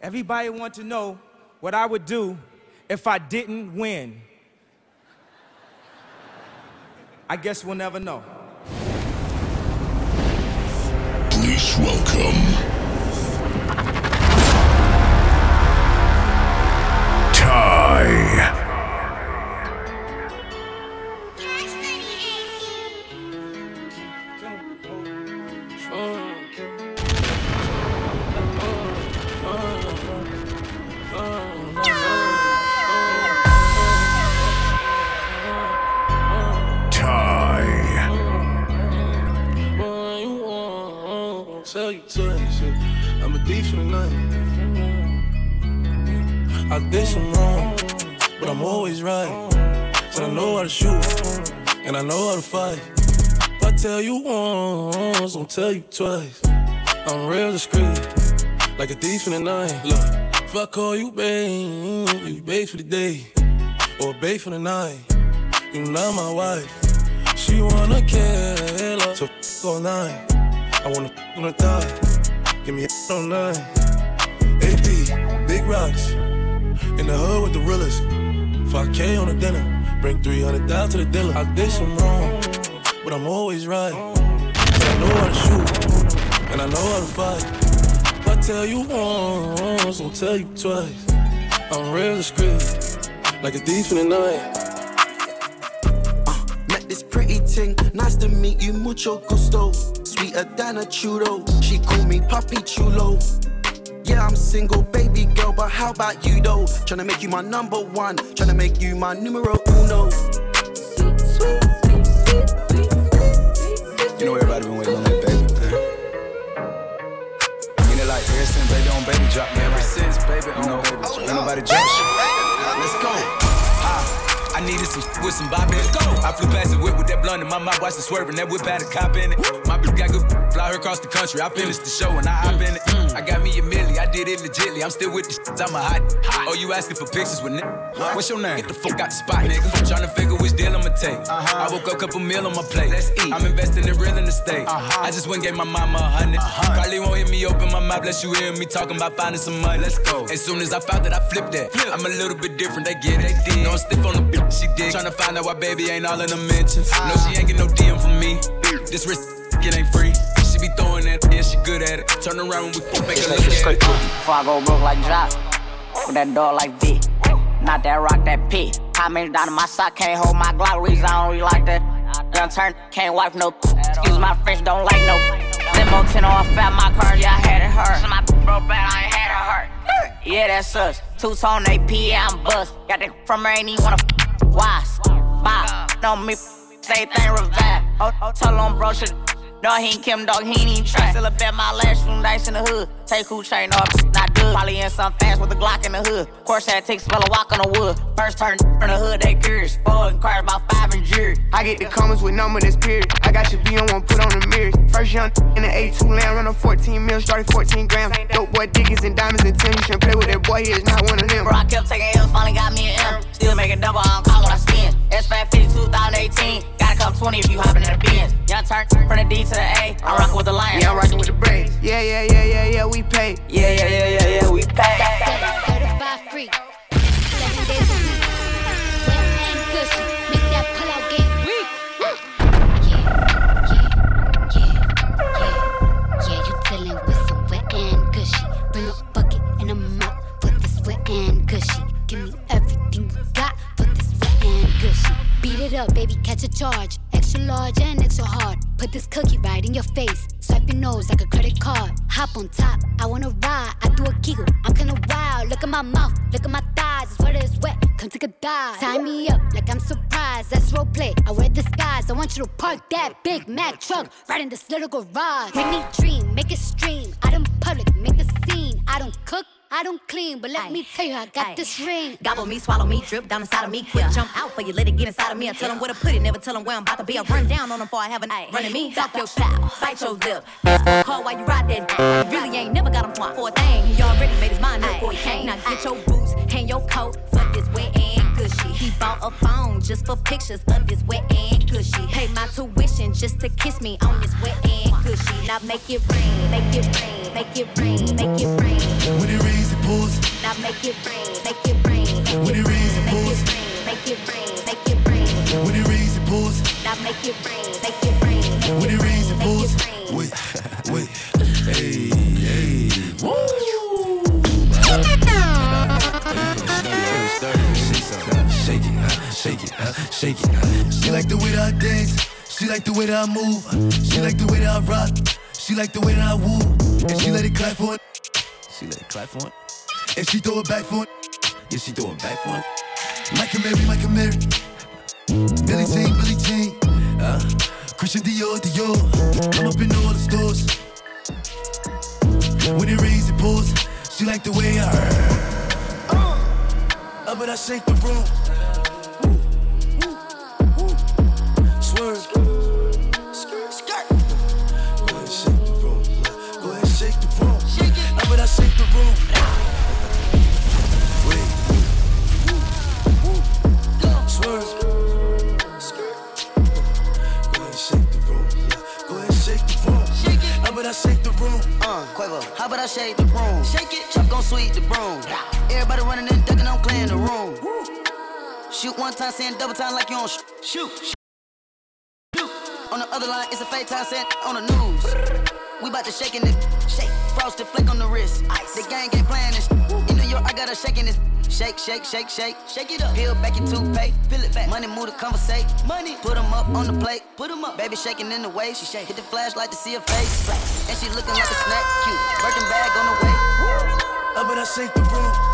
Everybody want to know what I would do if I didn't win. I guess we'll never know. Please welcome you twice. I'm real discreet, like a thief in the night. Look, if I call you babe, you babe for the day, or babe for the night. You not my wife. She wanna kill her, so f all night. I wanna f on the thigh. Give me a on nine. AP, big rocks. In the hood with the realest. 5K on the dinner. Bring 300 down to the dealer. I did some wrong, but I'm always right. I know how to shoot, and I know how to fight. If I tell you once, I'll tell you twice. I'm real discreet, like a thief in the night. Uh, met this pretty ting, nice to meet you, mucho gusto. Sweeter than a churro, she call me Papi Chulo. Yeah, I'm single, baby girl, but how about you though? Tryna make you my number one, tryna make you my numero uno. Drop shit. Let's go. Ah, I needed some with some bop in it. Go. I flew past the whip with that blunt in my mouth, watched it swerving. That whip had a cop in it. My bitch got good, fly her across the country. I finished the show and I hop in it. I got me a milli, I did it legitly. I'm still with the shit, I'm a hot. Oh, you asking for pictures with nigga? What's your name? Get the fuck out the spot, nigga. Tryna figure which deal I'ma take. Uh-huh. I woke up, couple meal on my plate. Let's eat. I'm investing in real estate. Uh-huh. I just went and gave my mama a 100 Probably won't hear me open my mouth, bless you hear me talking about finding some money. Let's go. As soon as I found that, I flipped that. I'm a little bit different, they get it. They did. No, I'm stiff on the bitch, she did. Tryna find out why baby ain't all in the mentions. No, she ain't get no DM from me. This wrist, it ain't free. She be throwing that, yeah, she good at it. Turn around when we fuck, make her look at it. Before I go broke like Jock, with that dog like V. Not that rock, that P. How many down in my sock can't hold my Glock? Reason I don't really like that. Done turn, can't wipe no. Excuse my French, don't like no. Limo 10 on fat, my car, yeah, I had it hurt. So my broke bad, I ain't had it hurt. Yeah, that's us. Two tone AP, yeah, I'm bust. Got that from her, ain't even wanna. Why? Bop, know me, say thing revive. Oh, oh, tell on bro, shit. No, he ain't Kim, dog, he ain't even try. Still a bet my last room dice in the hood. Take who chain off, not good. Probably in some fast with a Glock in the hood. Course had take smell a walk on the wood. First turn from the hood, they curious. Four cars about five and jury. I get the comments with number that's period. I got your B on one, put on the mirrors. First young in the A2 land, run a 14 mil, started 14 grams. Dope boy diggies and diamonds and Tim. You play with that boy, he is not one of them. Bro, I kept taking L's, finally got me an M. Still making double, I don't call when I spin. S5 50 2018. Gotta come 20 if you hopping in the Benz. Young turn from the D to the A. I'm rocking with the Lions. Yeah, I'm rocking with the Braves. Yeah, yeah, yeah, yeah, yeah, we pay. Yeah, yeah, yeah, yeah, yeah, we pay. Certified freak. It up, baby, catch a charge. Extra large and extra hard. Put this cookie right in your face. Swipe your nose like a credit card. Hop on top, I wanna ride. I do a giggle, I'm kinda wild. Look at my mouth, look at my thighs. It's wet, it's wet. Come take a dive. Tie me up like I'm surprised. That's role play. I wear disguise. I want you to park that Big Mac truck right in this little garage. Make me dream, make it stream. I don't public, make a scene. I don't cook. I don't clean, but let me tell you, I got Aye. this ring. Gobble me, swallow me, drip down inside of me. Quick jump out for you, let it get inside of me. I tell them where to put it, never tell them where I'm about to be. I run down on them before I have a night. Running me, talk your style, bite your lip. Call while you ride that. You really ain't never got him for a thing. He already made his mind up before he came. Now get your boots, hang your coat fuck this wet and gushy. He bought a phone just for pictures of this wet and gushy. cushy. Pay my tuition just to kiss me on this wet and cushy. Now make it rain, make it rain, make it rain, make it rain. When it rains, it pours. Now make it rain, make it rain. When it rains, it pours. Make it rain, make it rain. When it rains, it pours. Now make it rain, make it rain. When it rains, it pours. Wait, wait, hey, hey, woo! Shake it, shake it. She like the way that I dance. She like the way that I move. She like the way that I rock. She like the way that I woo. And she let it clap for it. She let it clap for it. And she throw it back for it. Yeah, she throw it back for it. Michael Mary, Michael Mary. Billie Jean, Billie Jean. Uh, Christian Dior, Dior. I'm up in all the stores. When it rains, it pours. She like the way I. Uh, up and I shake the room. I shake the room? Uh, Quavo, how about I shake the room? Shake it. Chop gon' sweep the broom. Everybody running and ducking, I'm clearing the room. Shoot one time, saying double time like you on sh- shoot. Shoot. On the other line, it's a fake time saying on the news. We bout to shaking it, shake. Frosted flake on the wrist. Ice. The gang ain't playing this. In I got her shaking this. Shake, shake, shake, shake, shake it up. Peel back your toothpaste, peel it back. Money move to conversate. Money, put 'em up on the plate, put 'em up. Baby shaking in the way, she shake. Hit the flashlight to see her face, Flash. and she looking like a snack, cute. Birkin bag on the way. Up and I shake the room.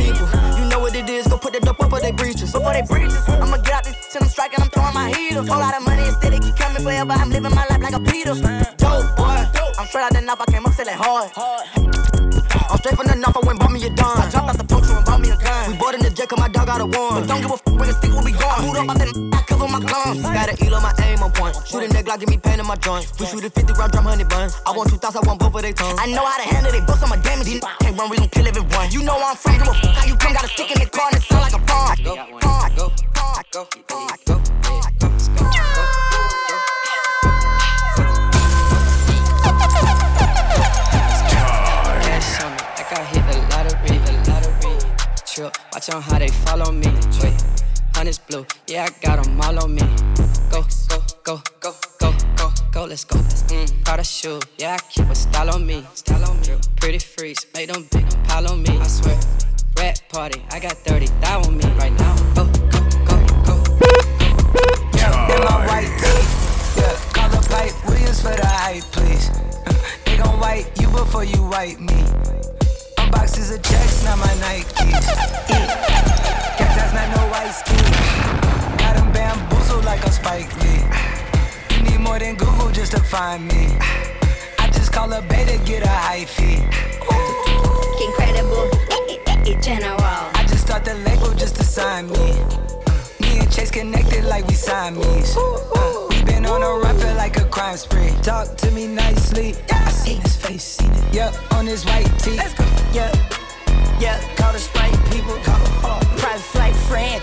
People, you know what it is. Go put that dope up for they breaches. Before they breaches, I'ma get out this shit, I'm striking, I'm throwing my heater. Whole lot of money instead, it keep coming forever. I'm living my life like a Peter. Dope boy, I'm straight out the knife, I came up selling hard. I'm straight from the north, I went bought me a dime. I jumped out the poacher and bought me a gun. We bought in the jet, cause my dog got a one. But don't give a f when the stick will be gone. Moved up out that I cover my guns. Got an eel on my aim on point. Shooting that Glock, give me pain in my joint. We shoot a 50 round drum, honey buns. I want two thoughts, I want both of they tongues. I know how to handle they books, I'm a damage. These Can't run, we gon' kill everyone. You know I'm from, give a f how you come, got a stick in the car and it sound like a bomb. Go, go, go, go, go, go, Cash on me, like I hit the lottery, the lottery. Trip, watch on how they follow me. Wait, honey's blue, yeah, I got 'em all on me. Go, go, go, go, go, go, go, let's go. Mm, Prada shoe, yeah, I keep a style on me. Style on me. Pretty freaks, make them big pile on me. I swear, rat party, I got 30 thou on me right now. Go, go, go, go. Yeah, in my white tee. Yeah, call the pipe Williams for the hype, please. They gon' wipe you before you wipe me. Unboxes of checks, not my Nikes. Cat that's not no white ski. Got 'em bamboozled like a Spike Lee. You need more than Google just to find me. I just call a beta, get a high fee. Incredible, general. I just start the label just to sign me. Me and Chase connected like we Siamese. Uh, we been on a run, feel like a crime spree. Talk to me nicely. I seen his face, seen it. Yep, on his white tee. Yeah, yeah, call the sprite people. Call uh, private flight friend,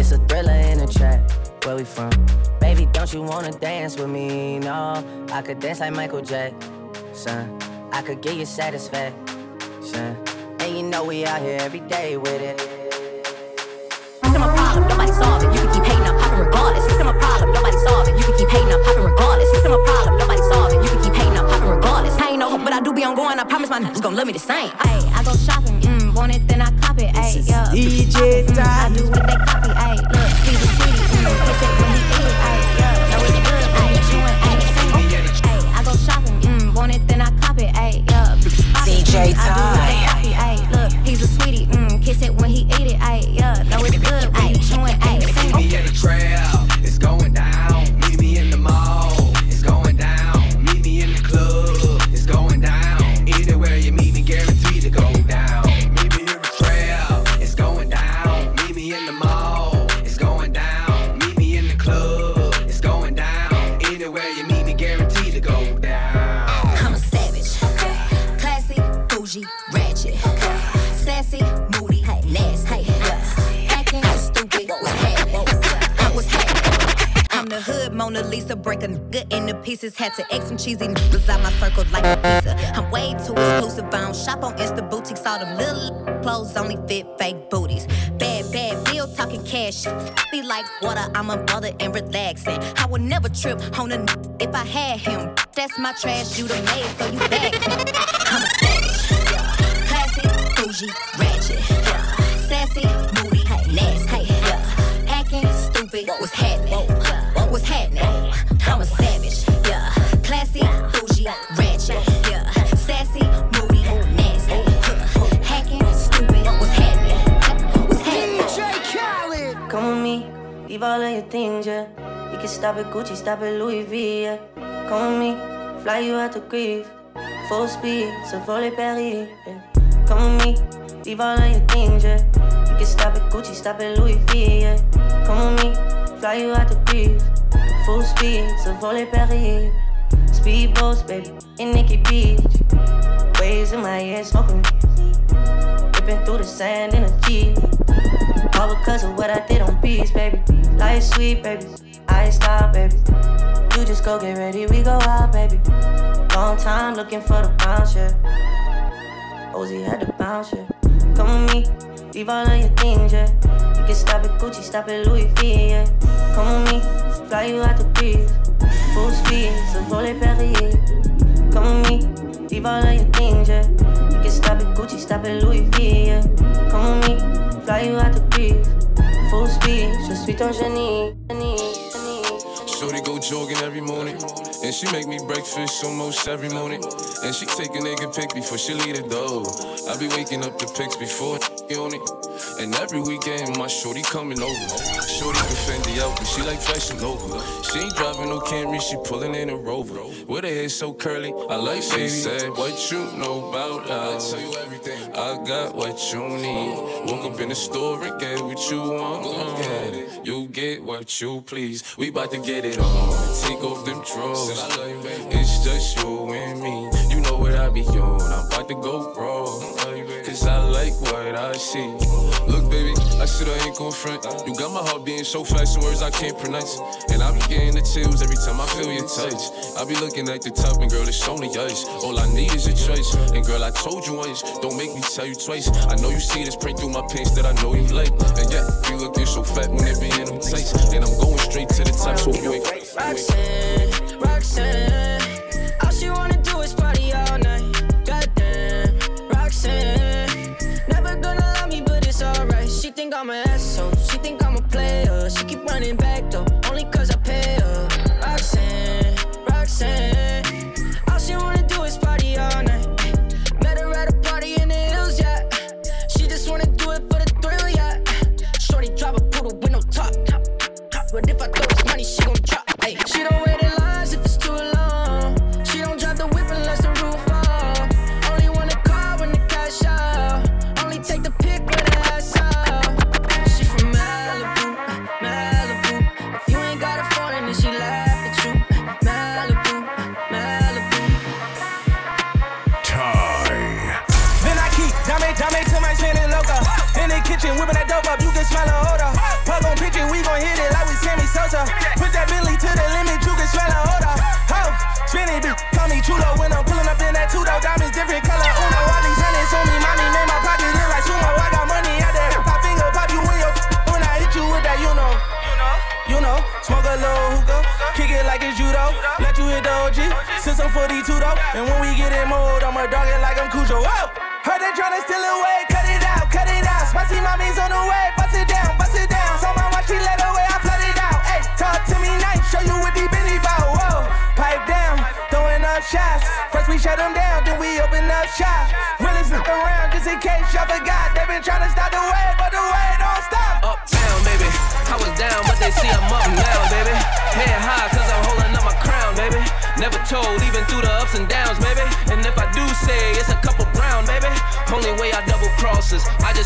It's a thriller in the track. Where we from? Baby, don't you wanna dance with me? No, I could dance like Michael Jackson. I could get you satisfaction. And you know we out here every day with it. System a problem, nobody solve it. You can keep hating, I'm popping regardless. System a problem, nobody solve it. You can keep hating, I'm popping regardless. System a problem, nobody solve it. You can keep hating, I'm popping regardless. I ain't no hope, but I do be on going. I promise my niggas gon' love me the same. Ayy, I go shopping, mm, want it, then I cop it. Ayy, yeah. DJ Mm, I Ty. do what they I'm a mother and relaxing. I would never trip on a n- if I had him. That's my trash, you the maid, so you back. I'm a of things, yeah. You can stop at Gucci, stop at Louis V, yeah. Come with me, fly you out to grief. Full speed, so volley Paris, yeah. Come with me, leave all of your things, yeah. You can stop at Gucci, stop at Louis V, yeah. Come with me, fly you out to grief. Full speed, so volley Paris. Speedboats, baby, in Nikki Beach. Waves in my head, smoking. Ripping through the sand in a Jeep. All because of what I did on beats, baby. Life sweet, baby. I stop, baby. You just go get ready, we go out, baby. Long time looking for the bounce, yeah. Ozzy had to bounce, yeah. Come with me, leave all of your things, yeah. You can stop at Gucci, stop at Louis V, yeah. Come with me, fly you out to breathe. Full speed, so volley Paris. Come with me, leave all of your things, yeah. You can stop at Gucci, stop at Louis V, yeah. Come with me, fly you out the grief. Full speed, je suis ton génie, génie. Shorty go jogging every morning. And she make me breakfast almost every morning. And she take a nigga pic before she leave the door. I be waking up the pics before on it. And every weekend, my shorty coming over. Shorty can Fendi out, but she like fashion over. She ain't driving no Camry, she pulling in a Rover. With her hair so curly, I like she said, What you know about us? I tell you everything. I got what you need. Woke up in the store and get what you want. You get what you please. We bout to get it on. Take off them drawers. It's just you and me. I be on. I'm about to go wrong. Cause I like what I see. Look, baby, I said I ain't gon' front. You got my heart beating so fast, some words I can't pronounce. And I be getting the chills every time I feel your touch. I be looking at the top, and girl, it's only us. All I need is a choice. And girl, I told you once, don't make me tell you twice. I know you see this print through my pants that I know you like. And yeah, you looking so fat when it be in them tights. And I'm going straight to the top, so you ain't. Roxanne, Roxanne,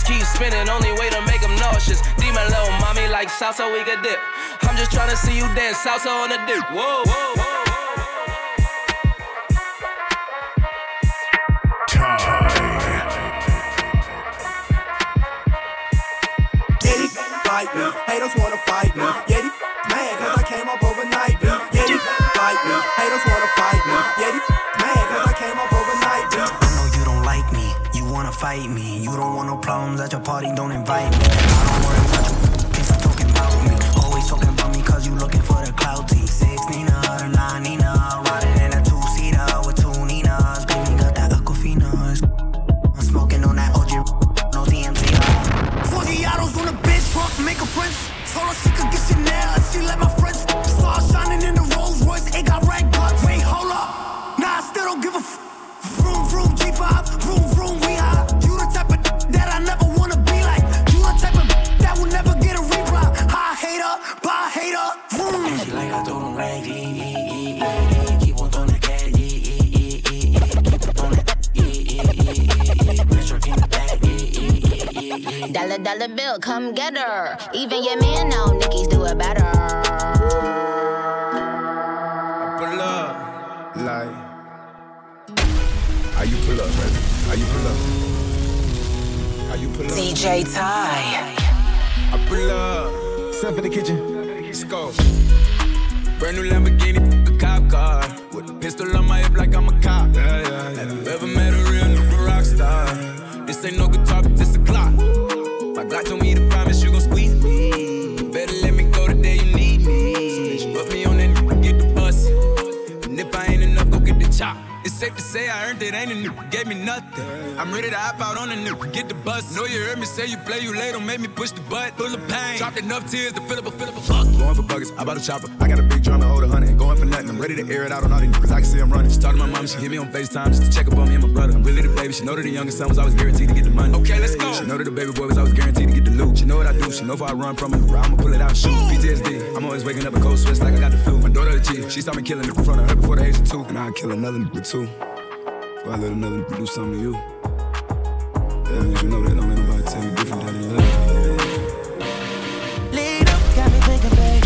keep spinning, only way to make them nauseous. Demon low, mommy, like salsa, we could dip. I'm just trying to see you dance salsa on the dip. Whoa, whoa, whoa. These. Haters wanna fight me. Fight me. You don't want no problems at your party, don't invite me. I don't worry about you, if I'm talking about me. Always talking about me cause you looking for Dollar dollar bill, come get her. Even your man know Nicki's do it better. Pull up, like. How you pull up, baby? How you pull up? How you pull up? DJ Ty. I pull up. Step in the kitchen. Let's go. Brand new Lamborghini, a cop car. With a pistol on my hip like I'm a cop. Have you ever met a real nigga rock star? This ain't no guitar, but this a clock. My told me to promise you gon' squeeze me. Better let me go the day you need me. Put me on that, get the bus. And if I ain't enough, go get the chop. It's safe to say I earned it, ain't a nigga gave me nothing. I'm ready to hop out on a nigga, get the bus. Know you heard me say you play, you late, don't make me push the butt. Full of pain, dropped enough tears to fill up a fill up a fuck. Going for buggers, I bought a chopper. I got a big drum and hold a hundred. Going for nothing. I'm ready to air it out on all these niggas. I can see I'm running. She talked to my mom, she hit me on FaceTime just to check up on me and my brother. I'm really the baby. She know that the youngest son was always guaranteed to get the money. Okay, let's go. She know that the baby boy was always guaranteed to get the loot. She know what I do. She know if I run from it, I'ma pull it out and shoot. PTSD. I'm always waking up in cold sweats like I got the flu. My daughter the G. She saw me killing it in front of her before the age of two. And I'd kill another nigga too. Before I let another nigga do something to you. Yeah, you know that don't let tell you different than you love. Lead up, got me thinking, babe.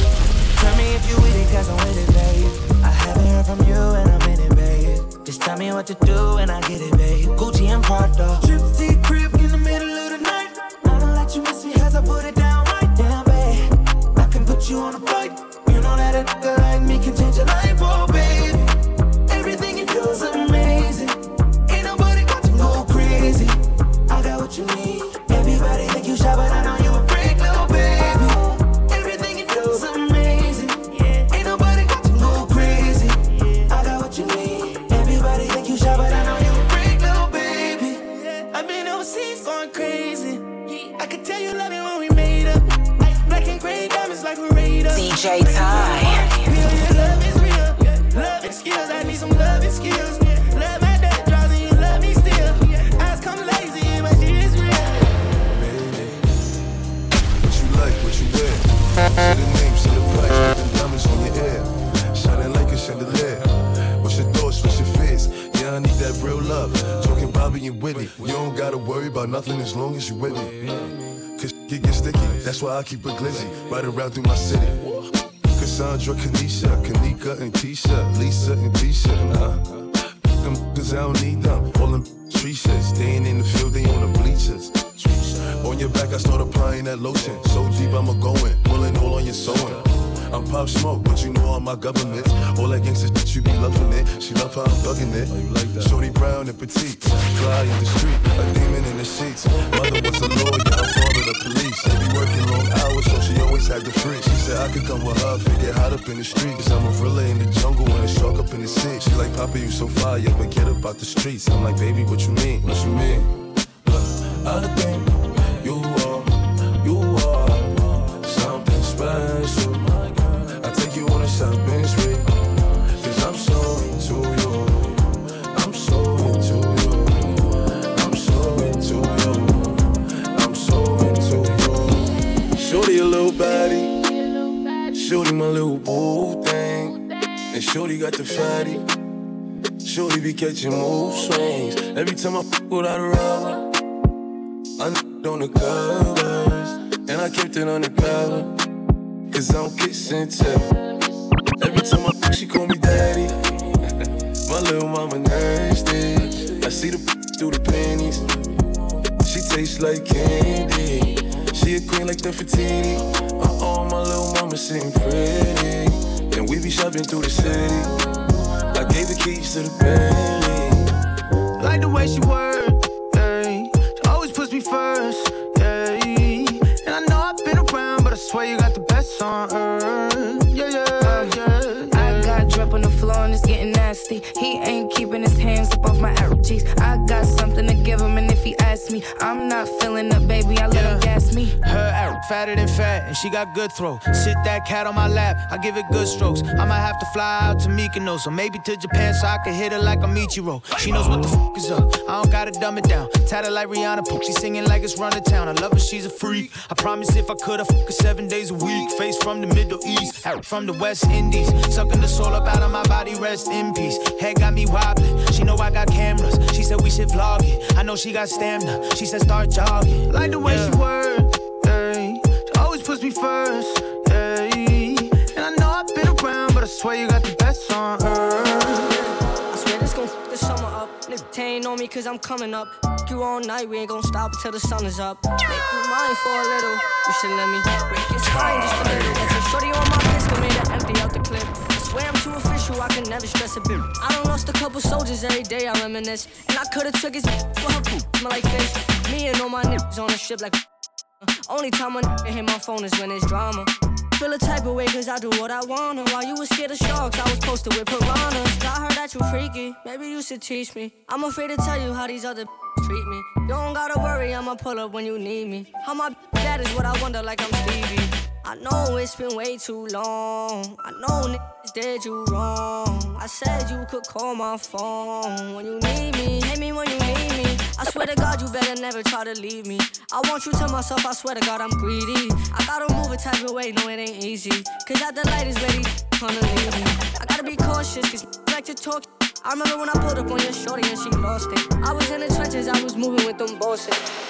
Tell me if you with it, cause I'm with it, babe. I haven't heard from you and I'm in it, babe. Just tell me what to do and I get it, babe. Gucci and Prada. Trip to crib in the middle of the night. I don't let you miss me as I put it down right down, babe. I can put you on a flight. You know that a nigga like me can change your life, oh, about nothing as long as you with me. Cause it gets sticky, that's why I keep a glizzy. Right around through my city. Cassandra, Kanisha, Kanika, and Tisha, Lisa, and Tisha. Nah. Them cause I don't need them. All them tree shit. Staying in the field, they on the bleachers. On your back, I start applying that lotion. So deep, I'ma go in. Pop smoke, but you know all my government. All that gangsta shit, you be loving it. She love how I'm thugging it. Oh, you like that? Shorty brown and petite. Fly in the street, a demon in the sheets. Mother was a lawyer, her father the police. They be working long hours, so she always had the free. She said I could come with her, figure hot up in the streets. Cause I'm a gorilla in the jungle and a shark up in the sea. She like, Papa, you so fire, but get up out the streets. I'm like, baby, what you mean? What you mean? Look, I think Shorty my little boo thing. And Shorty got the fatty. Shorty be catching mood swings. Every time I fuck without a rubber. I n- on the covers, and I kept it on the cover. Cause I don't kiss and tell. Every time I fuck, she call me daddy. My little mama nasty. I see the through the panties. She tastes like candy. She a queen like the Fatini. Uh oh, my little mama sitting pretty. And we be shopping through the city. I gave the keys to the Bentley. Like the way she work, yeah. She always puts me first, yeah. And I know I've been around, but I swear you got the best on earth, yeah, yeah, yeah. I got drip on the floor and it's getting nasty. He ain't keeping his hands up off my arrow cheeks. I got something to give him, and me, I'm not feeling up, baby. I let him gas me. Her arrow fatter than fat, and she got good throw. Sit that cat on my lap, I give it good strokes. I might have to fly out to Mykonos, or maybe to Japan so I can hit her like a Michiro. She knows what the fuck is up. I don't gotta dumb it down. Tatted like Rihanna, poop. She singing like it's run to town. I love her, she's a freak. I promise if I could, I fuck her seven days a week. Face from the Middle East, arrow from the West Indies. Sucking the soul up out of my body, rest in peace. Head got me wobbling. She know I got cameras. She said we should vlog it. I know she got stamina. She said start jogging. Like the way she work, yeah. She always puts me first, yeah. And I know I've been around, but I swear you got the best on earth. I swear this gon' f- this summer up. Nigga, ain't on me cause I'm coming up. You all night, we ain't gon' stop until the sun is up. Make you mine for a little. You should let me break your spine just a little. Shorty on my pistol, made her empty out the clip. I swear I'm too I can never stress a bit. I done lost a couple soldiers every day, I reminisce. And I could've took his for her poop, smell like fish. Me and all my niggas on the ship like. Only time a nigga hit my phone is when it's drama. feel a type of way cause I do what I wanna. While you was scared of sharks, I was posted with piranhas. I heard that you freaky, maybe you should teach me. I'm afraid to tell you how these other treat me. You don't gotta worry, I'ma pull up when you need me. How my that is what I wonder, like I'm Stevie. I know it's been way too long. I know niggas did you wrong. I said you could call my phone when you need me. Hit me when you need me. I swear to God, you better never try to leave me. I want you to myself, I swear to God, I'm greedy. I gotta move a type of way, no, it ain't easy. Cause at the light is ready, to leave me. I gotta be cautious, cause like to talk. I remember when I pulled up on your shorty and she lost it. I was in the trenches, I was moving with them bosses.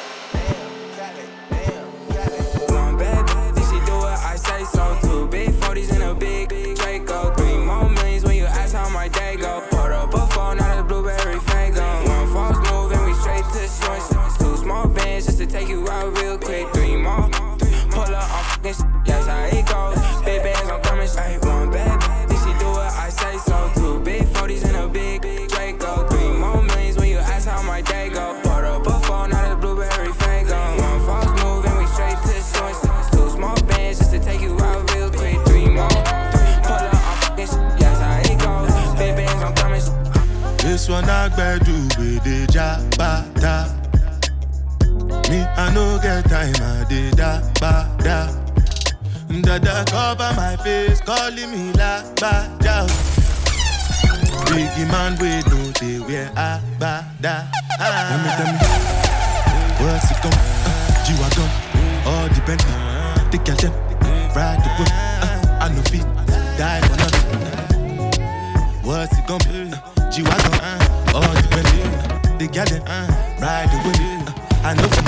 One I do with the jabata. Me, I no get time, I did da ba da. Dada cover my face, calling me la ba da. Biggie man, we know they wear a ba da. Tell me, tell me, what's it come? Uh, G-Wagon, all Bentley, the girl them, ride the whip. Uh, I no fit, die for nothing. What's it gonna be? Uh, G-Wagon, uh, all the Bentley, the girl them, uh, ride the whip. Uh, I no fit,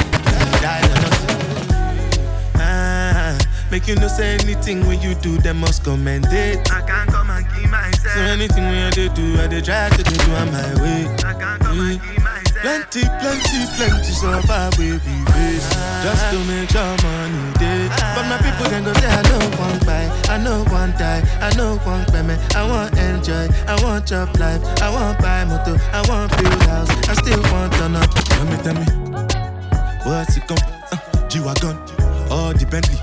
die for nothing. Ah, make you no say anything when you do, them must commend it. I can't come and keep myself. So anything when you do, I dey try to do on my way. I can't come and keep. Plenty, plenty, plenty far we be face Just to make sure money day. But my people then go say I know one buy I know one die I know one payment I want enjoy I want job life I want buy motor I want build house. I still want turn up. Tell me, tell me What's it come? Uh, G-Wagon All the Bentley?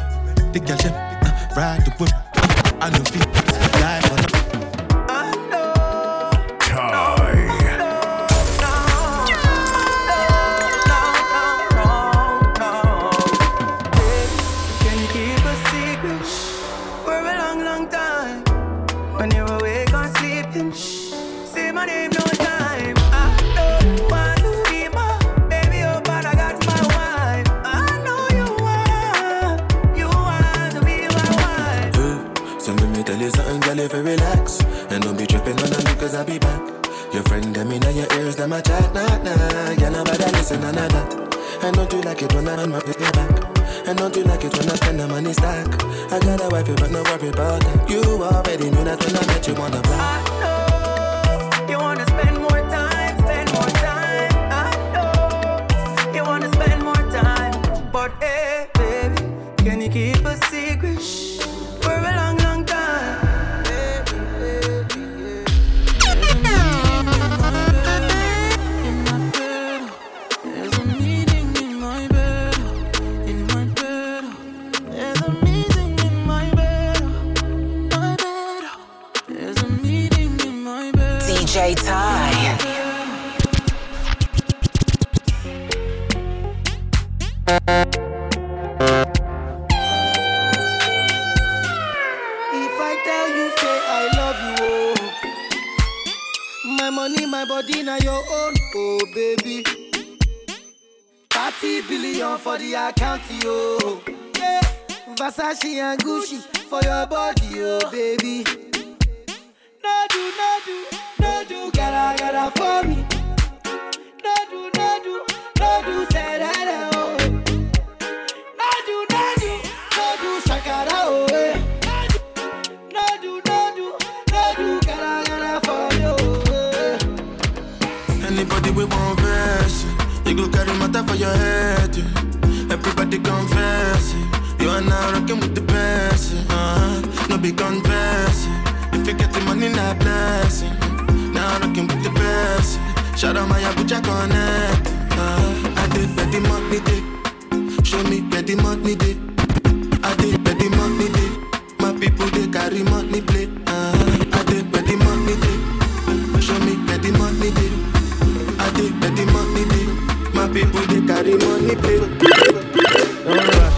The them uh, Ride the whip uh, I know feet Die money, my body, now your own, oh baby. 30 billion for the account, yo. Yeah. Versace and Gucci for your body, oh baby. No do, no do, no do, gotta, gotta for me. Your head yeah. Everybody confess it. You are now rocking with the best uh-huh. No be confess it. If you get the money, not blessing Now rocking with the best. Shout out my Abuja connect uh-huh. I did bet the money day Show me where the money day I did bet the money day My people they carry money play. Uh, I take where the money day. Show me where the money day. I take where the money day. My people they carry money play. Don't rush,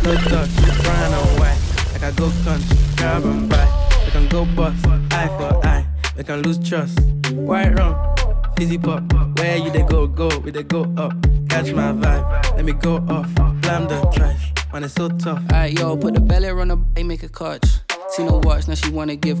slow touch, brown and white. Like I go country, grab and buy. We can go bust, eye for eye. We can lose trust. White rum, fizzy pop. Where you they go, go, we they go up. Catch my vibe, let me go off. Blam the trash, man, it's so tough. Alright, yo, put the belly on the bay, make a catch. See no watch, now she wanna give.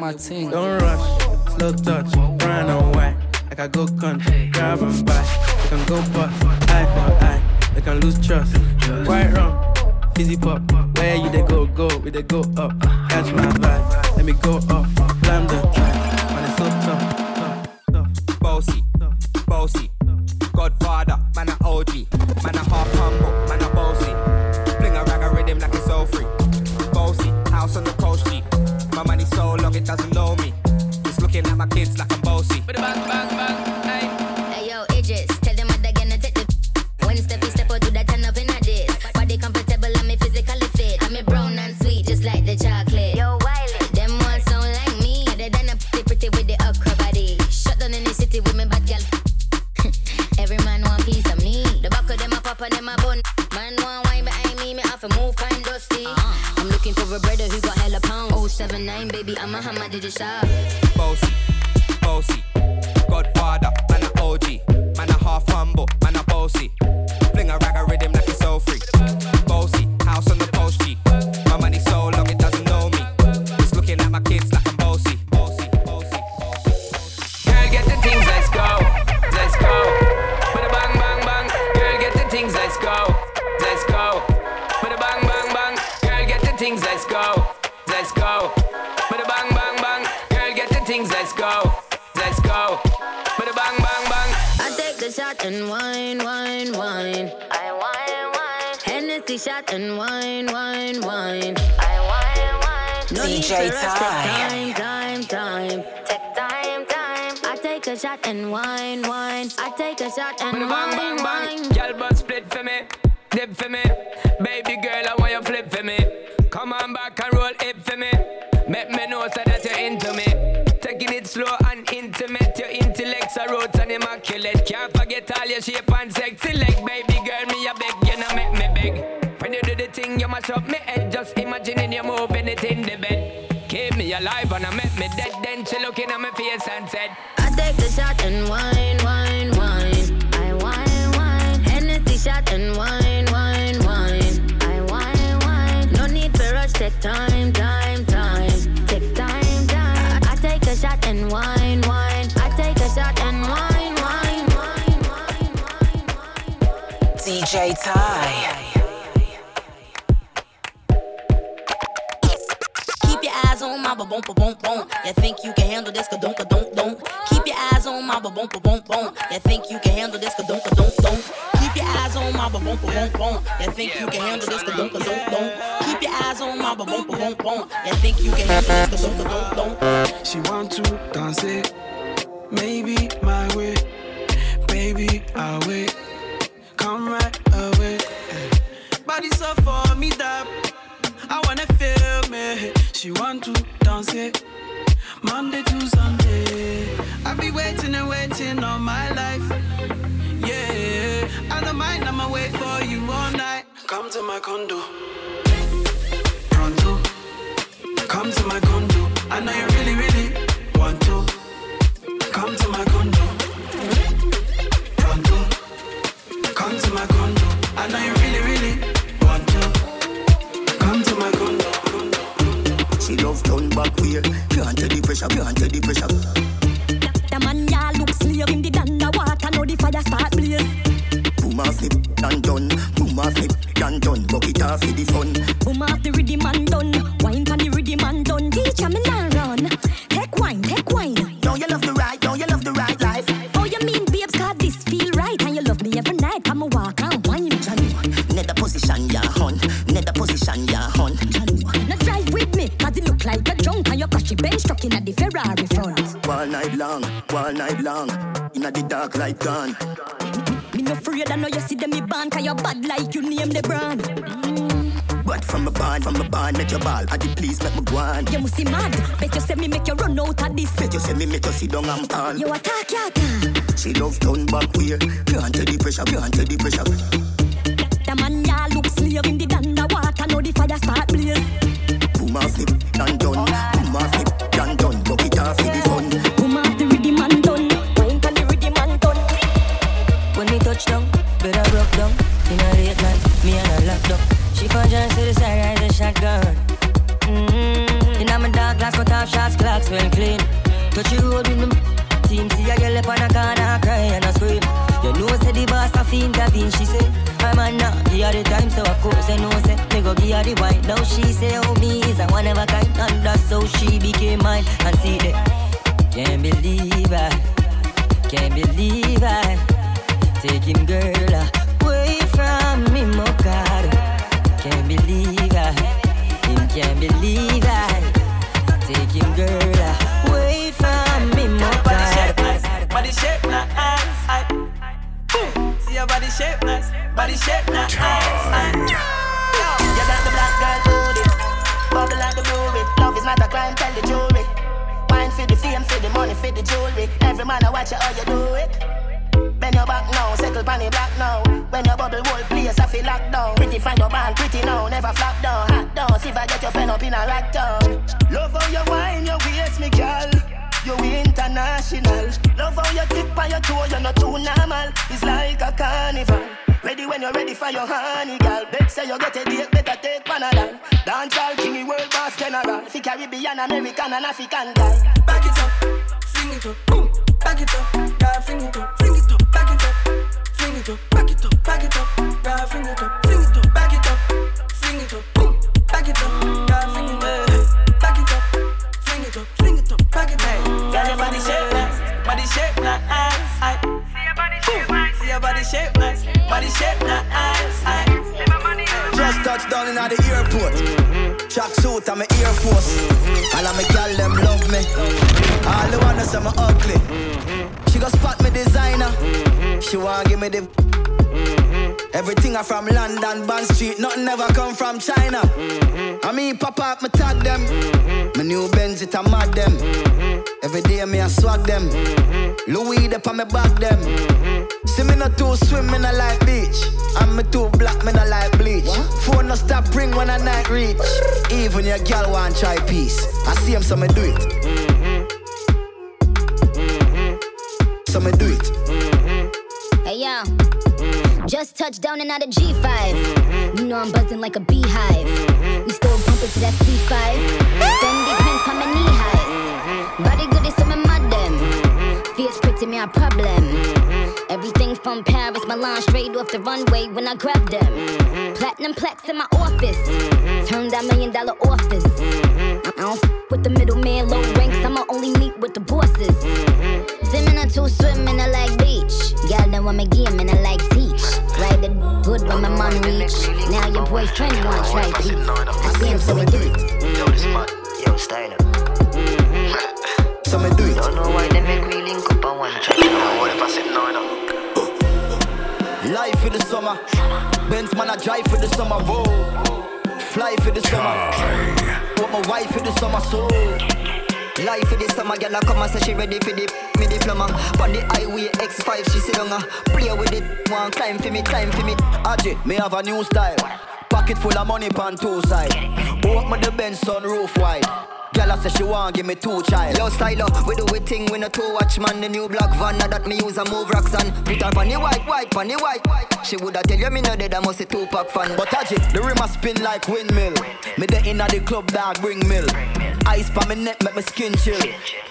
my ting. Don't rush, slow touch, brown and white. Like I go country, grab and buy. We can go bust, eye for eye. We can lose trust. White rum, fizzy pop. Where you they go, go, we they go up. Catch my vibe, let me go off. Blam the track, man, it's so tough. Bossy, bossy, Godfather, man a OG, man a half humble, man a bossy. Fling a rag a rhythm like it's all free. Bossy, house on the coast G. My money so long it doesn't know me. Just looking at my kids like I'm bossy. Bang, bang, bang, I'm leg. Baby girl, me a beg, you know make me beg. When you do the thing, you mash up me head. Just imagining you moving it in the bed. Keep me alive and I make me dead. Then she looking at my face and said, I take the shot and wine, wine, wine. I wine, wine. Hennessy shot and wine, wine, wine. I wine, wine. No need for rush, take time, time. DJ Ty. Keep your eyes on my ba boom ba boom boom. You think you can handle this? Ka don't ka don't don't. Keep your eyes on my ba boom ba boom boom. You think you can handle this? Ka don't ka don't don't. Keep your eyes on my ba boom ba boom boom. You think you can handle this? Ka don't ka don't don't. Keep your eyes on my ba boom ba boom boom. You think you can handle this? Ka don't ka don't don't. She want to dance it, maybe my way. Baby, I'll wait. Come right away. Body so for me that I wanna feel me. She want to dance it, Monday to Sunday. I be waiting and waiting all my life. Yeah, I don't mind. I'ma wait for you all night. Come to my condo. Pronto. Come to my condo. I know you really, really want to. Come to my condo. Pronto. Come to my condo. I know you love turn back way. Can't take the pressure, can't take the pressure. All night long. Inna the dark light gone. Me no afraid, I know you see them me band. Cause you bad like you name the brand. But from a barn, from a barn, make your ball. I did please make me go on. You must be mad. Bet you say me make you run out of this. Bet you say me make you sit down and pan. You attack, you attack. She love turn back way. Can't tell the pressure, can't tell the pressure. The man ya look slave in the underwater. Now the fire start blaze. Boom off flip When me touch down, better broke down. In a late night, me and her locked up. She found John to the side, rise a shotgun. Mm-hmm. In my dark glass, cut off shots, clocks well clean. Touch the road with me. Team see a girl up on a corner, cry and a scream. You know, say the boss a fiend, that fiend, she say. I'm a nah, give her the time, so of course I know, say. Me go give her the wine. Now she say, oh, me is a one of a kind. And that's how she became mine. And see that. Can't believe I, can't believe I. Taking girl away from me, my God. Can't believe I, him can't believe I. Taking girl away from me, my God. Body shape nice. See your body shape nice. Body shape nice. You got the black girl booty. Bubble like the brewery. Love is not a crime, tell the jury. Wine for the fame, for the money, for the jewelry. Every man I watch you how you do it. Your back now, settle pan the black now. When your bubble whole place, I feel locked down. Pretty find your band, pretty now, never flop down. Hot down, see if I get your friend up in a rack down. Love how you wine, your waist, me girl. You international. Love how you tip on your toe, you're not too normal. It's like a carnival. Ready when you're ready for your honey, girl. Bet say you get a date, better take Panadol. Dance all king, world boss general. Fi Caribbean, American, and African guy. Back it up, fling it up, boom. Back it up, girl, fling it up, it up, back it up, back it up, girl, fling it up, fling it up, back it up, fling it up, boom. Back it up, girl, fling it up, back it up, fling it up, fling it up, back it up. Girl, your body shape nice, body shape nice. See your body shape nice, see your body shape nice, body shape nice. Just touched down in the airport. Mm-hmm. Track suit and my Air Force. Mm-hmm. All of my gal them love me. Mm-hmm. All the wanna say me ugly. She go spot me designer. Mm, she want give me the. Mm-hmm. Everything I from London, Bond Street, nothing ever come from China. Mm-hmm. I mean, pop up, me tag them. Mm-hmm. My new Benz, it a mad them. Every day me a swag them. Louis, up on me back them. See me not too swim, me not like beach. And me too black, me not like bleach. Phone no stop ring when I night reach. Even your girl want try peace. I see him, so me do it. So me do it. Hey yo, just touched down and out of G5. You know I'm buzzing like a beehive. We still bumping to that C5. Fendi pants on my knee high. Body good is some of my them. Fierce pretty me a problem. Everything from Paris, Milan, straight off the runway when I grab them. Platinum plaques in my office. Turn that million dollar office. I uh-uh, don't f- with the middleman, low ranks. I'ma only meet with the bosses. Swimming or two swimming, I like beach. Got them want me game and I like teach. Ride it good when my mom reach. Now your boyfriend wanna try peace. I see him so we do it. Yo, this man, yo, style up. So me do it. Don't know why they make me link up on one track. What if I sit now, no? Life for the summer. Benz man, I drive for the summer. Whoa. Fly for the summer. Want my wife for the summer. So. Life for the summer, girl, I come and say she ready for the me diploma. On the highway X5, she sit down, uh, play with it. One climb for me, climb for me. Ajay, me have a new style. Pocket full of money pan two side. Open the Benz sunroof wide. Girl, I say she want give me two child. Yo, style up, we do we thing, we no two watch man. The new black van, now that me use a move rocks on. Put her on the white, white, on the white. She woulda tell you me no dead, I must say two pack fan. But Ajay, the rim a spin like windmill. Me the inna the club dog bring mill. Ice pa me neck make me skin chill.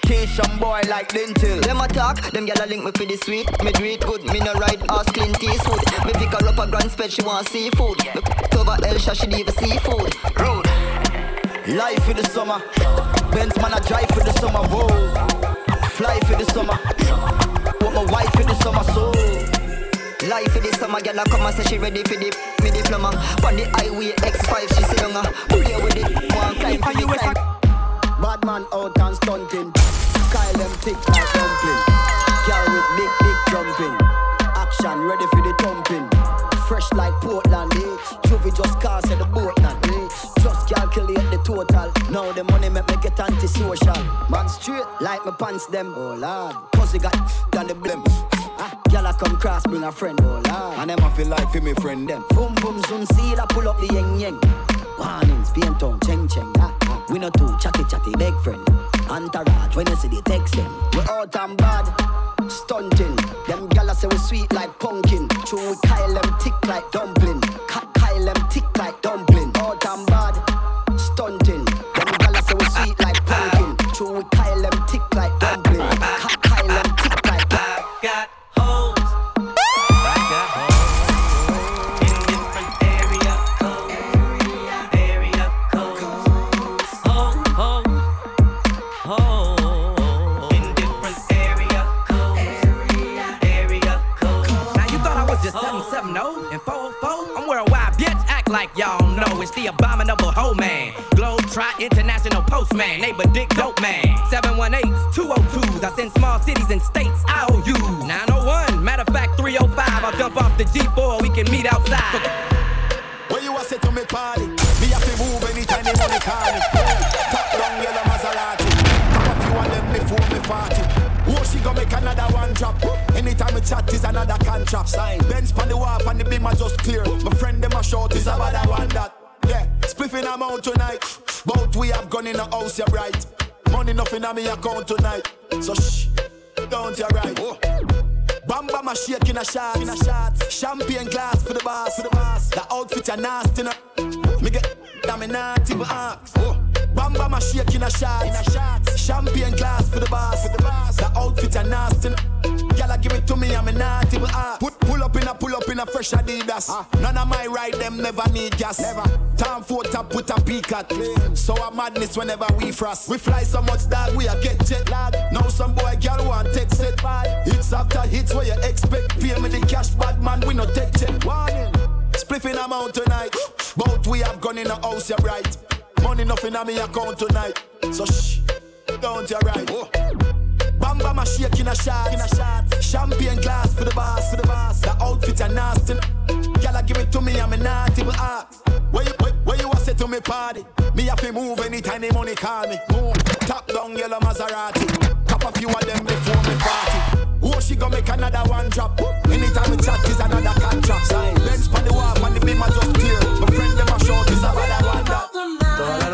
Cation boy like dental. Them attack, them gyal a link me for the sweet. Me do it good, me no ride ass clean food. Me pick her up a grand spread, she want seafood. Me cover Elsha, she leave a seafood. Rude. Life for the summer. Benz man, I drive for the summer, whoa. Fly for the summer. Want my wife for the summer, so. Life for the summer, girl, I come and say she ready for the me diploma. On the highway X5, she say younger. Play with it, one climb for the climb. Bad man out and stunting. Kyle them thick like dumpling. Girl with big, big jumping. Action ready for the thumping. Fresh like Portland, eh? Juvie just cars at the boat, man, eh? Just calculate the total. Now the money make me get antisocial. Man straight like my pants them, oh lord. Pussy got done the blim. Ah, Girl, I come cross, bring a friend, oh lord. And them I feel like for me friend them. Boom, boom, zoom, see, I pull up the yeng yeng. Warnings, paint on, cheng cheng. Ah. We no two chatty chatty big friend. Entourage, when you see the text them. We out and bad, stunting. Them gala say we sweet like pumpkin. True, we Kyle them tick like dumpling. Ka- Kyle them tick like dumpling. Out and bad, it's the abominable hoe man. Globe Trot International Postman, neighbor Dick Dope Man. 718s, 202s. I send small cities and states I owe you. 901, matter of fact 305. I'll jump off the G4, we can meet outside. When you a say to me party, me have to move anytime they wanna call me. Top down yellow Maserati, top a few of them before me party. Oh, she gonna make another one drop. Anytime we chat is another contract. Sign. Benz pan the wharf and the beam are just clear. My friend them a short is about that one that. I'm out tonight. Both we have gone in the house, you're right. Money nothing on me account tonight. So shh, don't you right. Bam bam a shake in a shot, in a shot. Champagne glass for the boss, for the boss. The outfit a nasty, no. Me get damn me not even ask. Bam bam a shake in a shot, a. Champagne glass for the boss, for the boss. The outfit a nasty. Gyal give it to me, I'm not even ask. Put pull up in a pull up in a fresh Adidas. Ah. None of my ride them never need gas. Never. Time for to put a peak at. So a madness whenever we frost. We fly so much that we a get jet lag. Now some boy girl want take set. Hits after hits where you expect. Pay me the cash, bad man we no take check. Warning. Spliffing amount tonight. Both we have gone in the house, you're right. Money nothing on me account tonight. So shh, don't you right. Oh. Bam bam a shake in a shot, in a shot. Champagne glass for the boss, for the boss. The outfit a nasty. Gyal give it to me, I'm not even ask. Where you, where, where you a say to me party? Me have to move anytime the money call me. Move. Top down yellow Maserati. Cop a few of them before me party. Oh, she gonna make another one drop. Anytime we chat is another contract. Benz pan the wharf and the beam are just clear. My friend them a short is that one that.